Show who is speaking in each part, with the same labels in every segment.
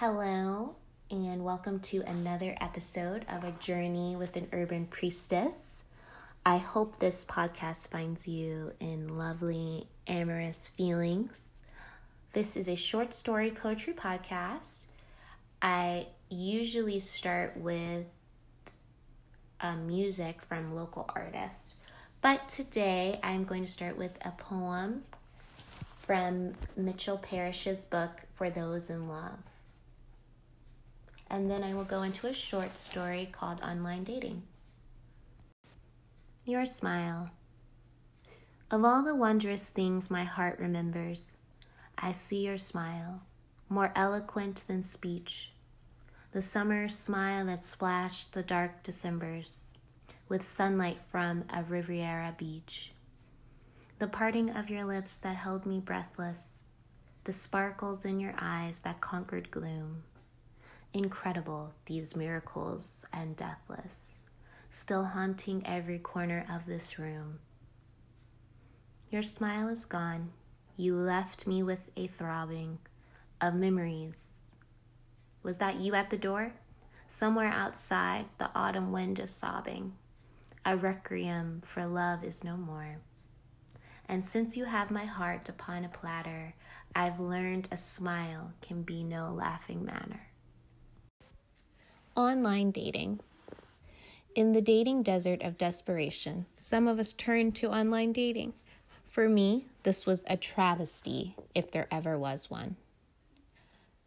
Speaker 1: Hello, and welcome to another episode of A Journey with an Urban Priestess. I hope this podcast finds you in lovely, amorous feelings. This is a short story poetry podcast. I usually start with uh, music from local artists, but today I'm going to start with a poem from Mitchell Parish's book, For Those in Love and then I will go into a short story called Online Dating. Your smile. Of all the wondrous things my heart remembers, I see your smile, more eloquent than speech. The summer smile that splashed the dark Decembers with sunlight from a Riviera beach. The parting of your lips that held me breathless, the sparkles in your eyes that conquered gloom Incredible, these miracles and deathless, still haunting every corner of this room. Your smile is gone. You left me with a throbbing of memories. Was that you at the door? Somewhere outside, the autumn wind is sobbing. A requiem for love is no more. And since you have my heart upon a platter, I've learned a smile can be no laughing manner. Online dating. In the dating desert of desperation, some of us turn to online dating. For me, this was a travesty, if there ever was one.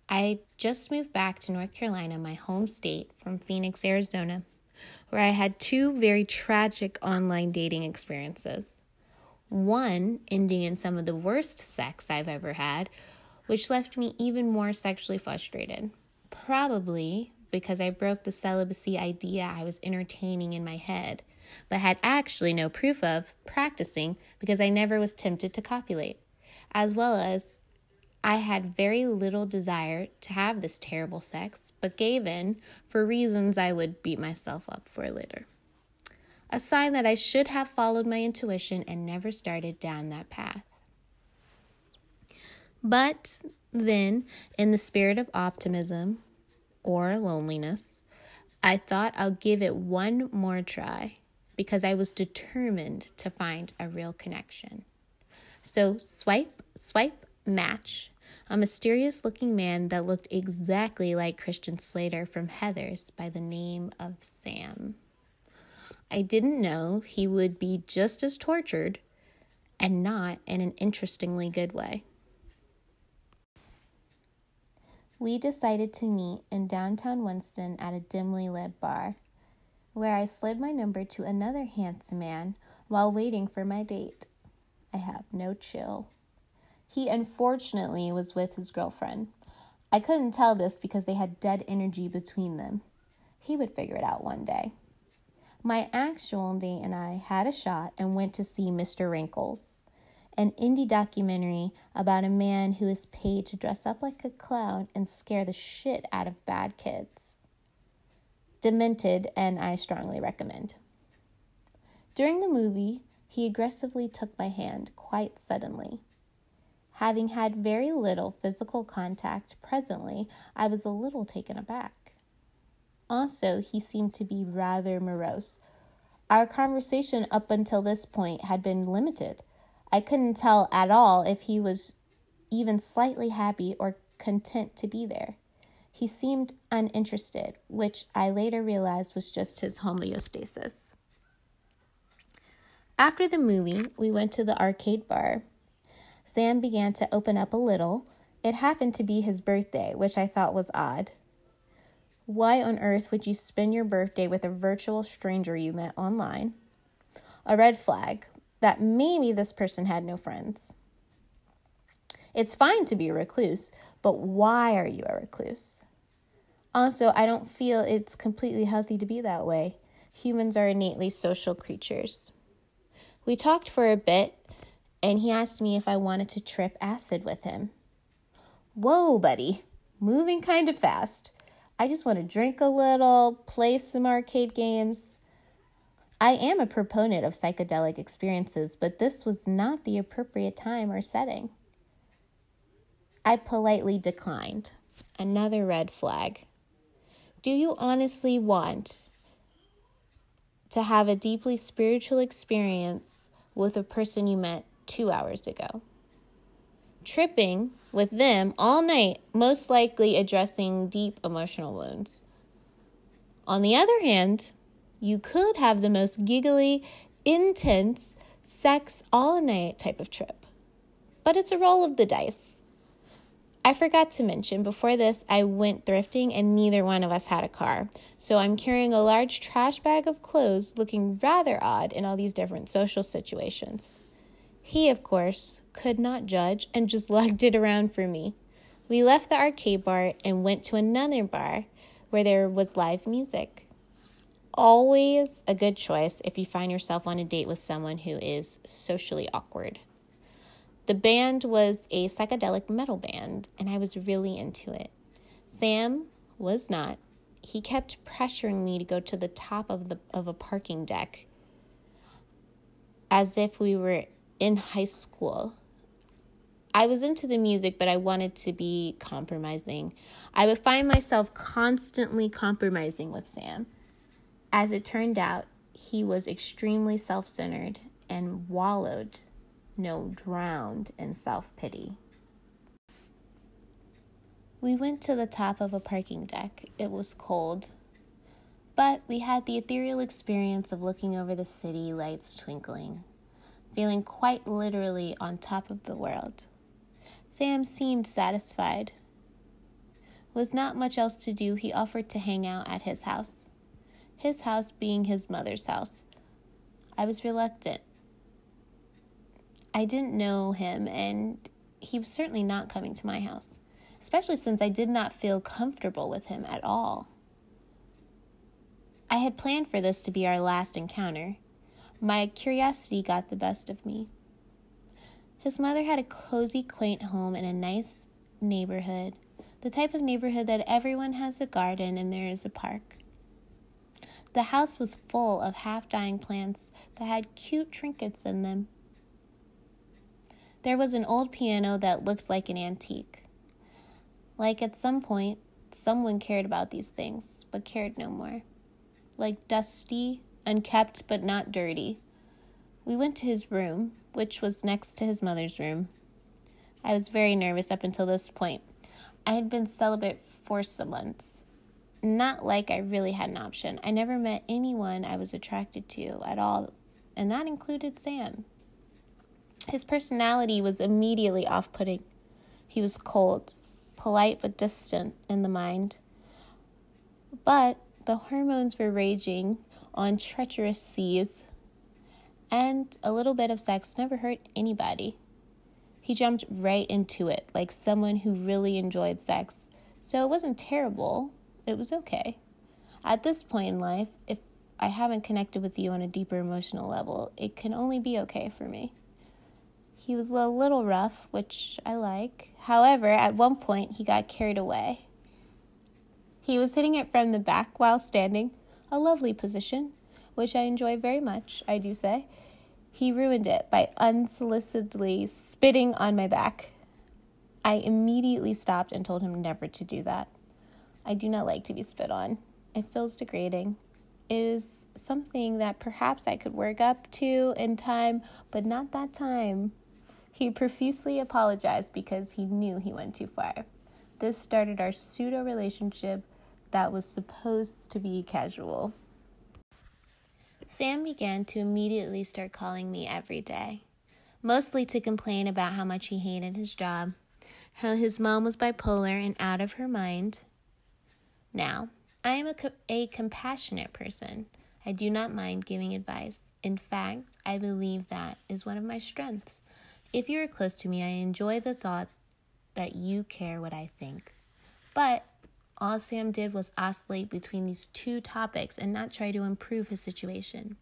Speaker 1: I just moved back to North Carolina, my home state, from Phoenix, Arizona, where I had two very tragic online dating experiences. One ending in some of the worst sex I've ever had, which left me even more sexually frustrated. Probably because I broke the celibacy idea I was entertaining in my head, but had actually no proof of practicing because I never was tempted to copulate, as well as I had very little desire to have this terrible sex, but gave in for reasons I would beat myself up for later. A sign that I should have followed my intuition and never started down that path. But then, in the spirit of optimism, or loneliness, I thought I'll give it one more try because I was determined to find a real connection. So, swipe, swipe, match. A mysterious looking man that looked exactly like Christian Slater from Heathers by the name of Sam. I didn't know he would be just as tortured and not in an interestingly good way. We decided to meet in downtown Winston at a dimly lit bar, where I slid my number to another handsome man while waiting for my date. I have no chill. He unfortunately was with his girlfriend. I couldn't tell this because they had dead energy between them. He would figure it out one day. My actual date and I had a shot and went to see Mr. Wrinkles an indie documentary about a man who is paid to dress up like a clown and scare the shit out of bad kids. Demented, and I strongly recommend. During the movie, he aggressively took my hand quite suddenly. Having had very little physical contact presently, I was a little taken aback. Also, he seemed to be rather morose. Our conversation up until this point had been limited I couldn't tell at all if he was even slightly happy or content to be there. He seemed uninterested, which I later realized was just his homeostasis. After the movie, we went to the arcade bar. Sam began to open up a little. It happened to be his birthday, which I thought was odd. Why on earth would you spend your birthday with a virtual stranger you met online? A red flag, that maybe this person had no friends. It's fine to be a recluse, but why are you a recluse? Also, I don't feel it's completely healthy to be that way. Humans are innately social creatures. We talked for a bit, and he asked me if I wanted to trip acid with him. Whoa, buddy, moving kind of fast. I just want to drink a little, play some arcade games. I am a proponent of psychedelic experiences, but this was not the appropriate time or setting. I politely declined, Another red flag. Do you honestly want to have a deeply spiritual experience with a person you met two hours ago? Tripping with them all night, most likely addressing deep emotional wounds. On the other hand, you could have the most giggly, intense, sex all night type of trip. But it's a roll of the dice. I forgot to mention before this, I went thrifting and neither one of us had a car. So I'm carrying a large trash bag of clothes looking rather odd in all these different social situations. He, of course, could not judge and just lugged it around for me. We left the arcade bar and went to another bar where there was live music. Always a good choice if you find yourself on a date with someone who is socially awkward. The band was a psychedelic metal band, and I was really into it. Sam was not. He kept pressuring me to go to the top of the of a parking deck as if we were in high school. I was into the music, but I wanted to be compromising. I would find myself constantly compromising with Sam. As it turned out, he was extremely self centered and wallowed, no, drowned in self pity. We went to the top of a parking deck. It was cold, but we had the ethereal experience of looking over the city lights twinkling, feeling quite literally on top of the world. Sam seemed satisfied. With not much else to do, he offered to hang out at his house, his house being his mother's house. I was reluctant. I didn't know him, and he was certainly not coming to my house, especially since I did not feel comfortable with him at all. I had planned for this to be our last encounter. My curiosity got the best of me. His mother had a cozy, quaint home in a nice neighborhood, the type of neighborhood that everyone has a garden and there is a park. The house was full of half dying plants that had cute trinkets in them. There was an old piano that looks like an antique. Like at some point, someone cared about these things, but cared no more. Like dusty, unkept, but not dirty. We went to his room, which was next to his mother's room. I was very nervous up until this point. I had been celibate for some months. Not like I really had an option. I never met anyone I was attracted to at all, and that included Sam. His personality was immediately off putting. He was cold, polite but distant in the mind. But the hormones were raging on treacherous seas and a little bit of sex never hurt anybody. He jumped right into it like someone who really enjoyed sex. So it wasn't terrible, it was okay. At this point in life, if I haven't connected with you on a deeper emotional level, it can only be okay for me. He was a little rough, which I like. However, at one point, he got carried away. He was hitting it from the back while standing, a lovely position, which I enjoy very much, I do say. He ruined it by unsolicitedly spitting on my back. I immediately stopped and told him never to do that. I do not like to be spit on. It feels degrading. It is something that perhaps I could work up to in time, but not that time. He profusely apologized because he knew he went too far. This started our pseudo relationship that was supposed to be casual. Sam began to immediately start calling me every day, mostly to complain about how much he hated his job, how his mom was bipolar and out of her mind. Now, I am a, co- a compassionate person. I do not mind giving advice. In fact, I believe that is one of my strengths. If you are close to me, I enjoy the thought that you care what I think. But all Sam did was oscillate between these two topics and not try to improve his situation.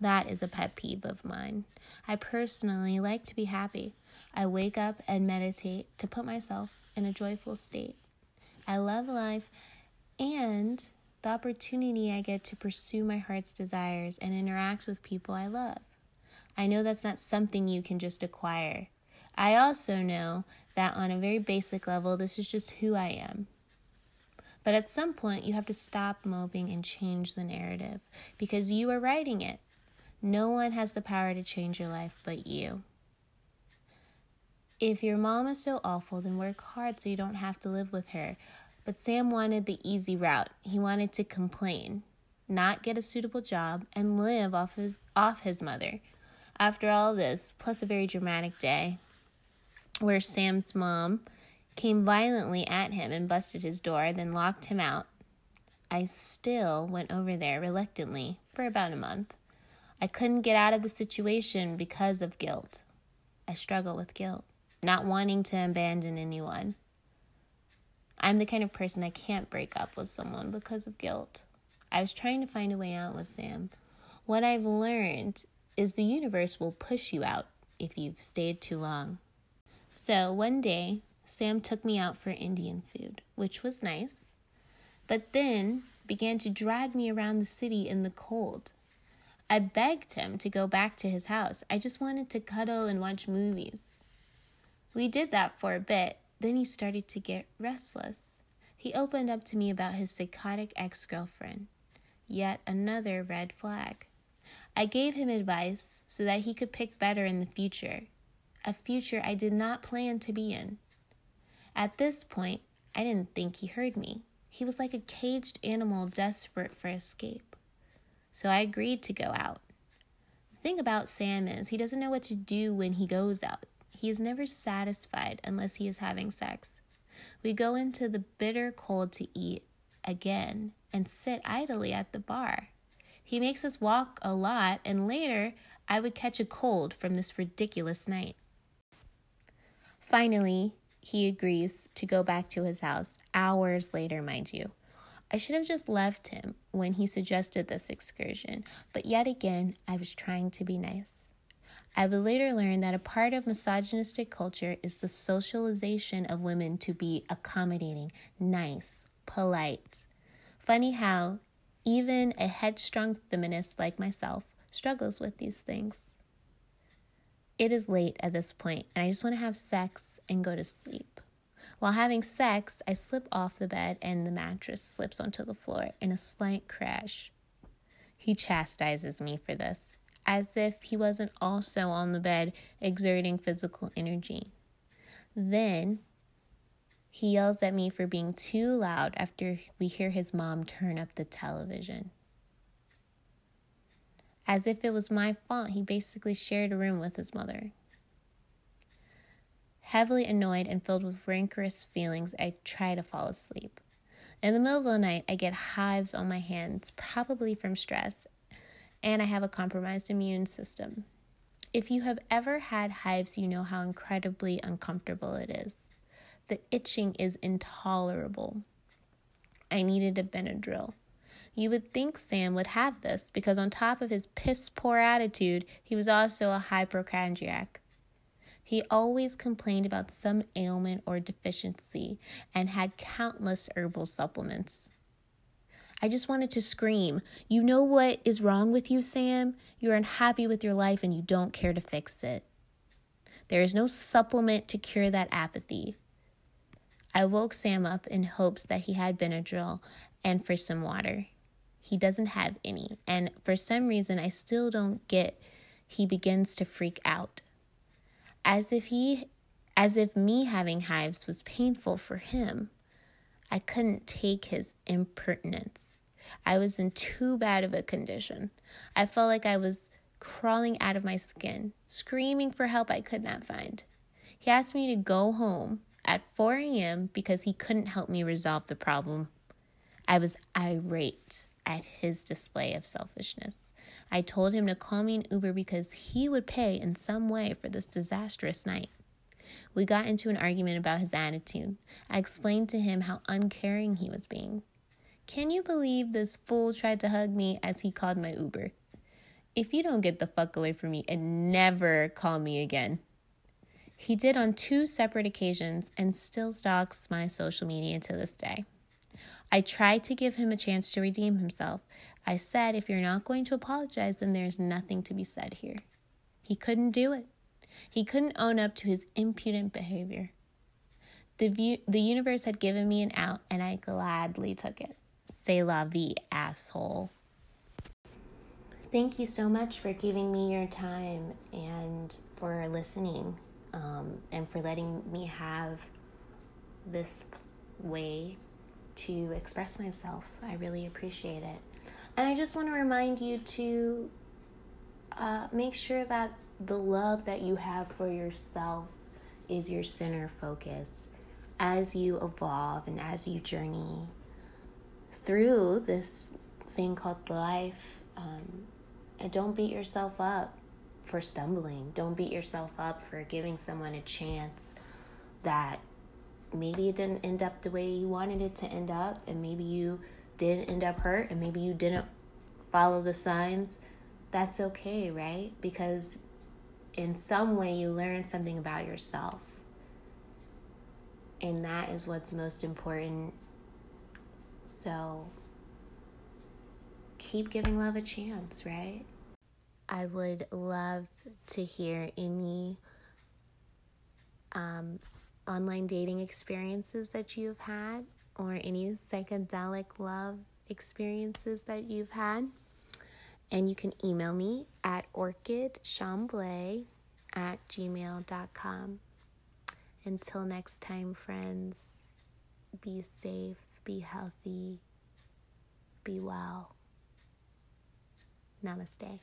Speaker 1: That is a pet peeve of mine. I personally like to be happy. I wake up and meditate to put myself in a joyful state. I love life and the opportunity I get to pursue my heart's desires and interact with people I love. I know that's not something you can just acquire. I also know that on a very basic level, this is just who I am. But at some point, you have to stop moping and change the narrative because you are writing it. No one has the power to change your life but you. If your mom is so awful, then work hard so you don't have to live with her. But Sam wanted the easy route. He wanted to complain, not get a suitable job, and live off his off his mother. After all this, plus a very dramatic day, where Sam's mom came violently at him and busted his door, then locked him out. I still went over there reluctantly for about a month. I couldn't get out of the situation because of guilt. I struggle with guilt, not wanting to abandon anyone. I'm the kind of person that can't break up with someone because of guilt. I was trying to find a way out with Sam. What I've learned is the universe will push you out if you've stayed too long. So one day, Sam took me out for Indian food, which was nice, but then began to drag me around the city in the cold. I begged him to go back to his house. I just wanted to cuddle and watch movies. We did that for a bit, then he started to get restless. He opened up to me about his psychotic ex girlfriend. Yet another red flag. I gave him advice so that he could pick better in the future, a future I did not plan to be in. At this point, I didn't think he heard me. He was like a caged animal desperate for escape. So I agreed to go out. The thing about Sam is he doesn't know what to do when he goes out. He is never satisfied unless he is having sex. We go into the bitter cold to eat again and sit idly at the bar. He makes us walk a lot, and later I would catch a cold from this ridiculous night. Finally, he agrees to go back to his house, hours later, mind you. I should have just left him when he suggested this excursion, but yet again, I was trying to be nice. I would later learn that a part of misogynistic culture is the socialization of women to be accommodating, nice, polite. Funny how even a headstrong feminist like myself struggles with these things. It is late at this point, and I just want to have sex and go to sleep. While having sex, I slip off the bed and the mattress slips onto the floor in a slight crash. He chastises me for this, as if he wasn't also on the bed exerting physical energy. Then he yells at me for being too loud after we hear his mom turn up the television. As if it was my fault, he basically shared a room with his mother. Heavily annoyed and filled with rancorous feelings, I try to fall asleep. In the middle of the night, I get hives on my hands, probably from stress, and I have a compromised immune system. If you have ever had hives, you know how incredibly uncomfortable it is. The itching is intolerable. I needed a Benadryl. You would think Sam would have this because, on top of his piss poor attitude, he was also a hypochondriac. He always complained about some ailment or deficiency and had countless herbal supplements. I just wanted to scream, You know what is wrong with you, Sam? You're unhappy with your life and you don't care to fix it. There is no supplement to cure that apathy. I woke Sam up in hopes that he had Benadryl and for some water. He doesn't have any, and for some reason, I still don't get he begins to freak out as if he as if me having hives was painful for him. I couldn't take his impertinence. I was in too bad of a condition. I felt like I was crawling out of my skin, screaming for help I could not find. He asked me to go home at 4 a.m. because he couldn't help me resolve the problem. I was irate at his display of selfishness. I told him to call me an Uber because he would pay in some way for this disastrous night. We got into an argument about his attitude. I explained to him how uncaring he was being. Can you believe this fool tried to hug me as he called my Uber? If you don't get the fuck away from me and never call me again. He did on two separate occasions and still stalks my social media to this day. I tried to give him a chance to redeem himself. I said, if you're not going to apologize, then there's nothing to be said here. He couldn't do it. He couldn't own up to his impudent behavior. The, view, the universe had given me an out, and I gladly took it. Say la vie, asshole. Thank you so much for giving me your time and for listening um, and for letting me have this way to express myself. I really appreciate it. And I just want to remind you to uh, make sure that the love that you have for yourself is your center focus as you evolve and as you journey through this thing called life. Um, and don't beat yourself up for stumbling. Don't beat yourself up for giving someone a chance that maybe it didn't end up the way you wanted it to end up, and maybe you did end up hurt, and maybe you didn't follow the signs. That's okay, right? Because in some way you learn something about yourself. And that is what's most important. So keep giving love a chance, right? I would love to hear any um, online dating experiences that you've had or any psychedelic love experiences that you've had. And you can email me at orchidchamblay at gmail.com. Until next time, friends, be safe, be healthy, be well. Namaste.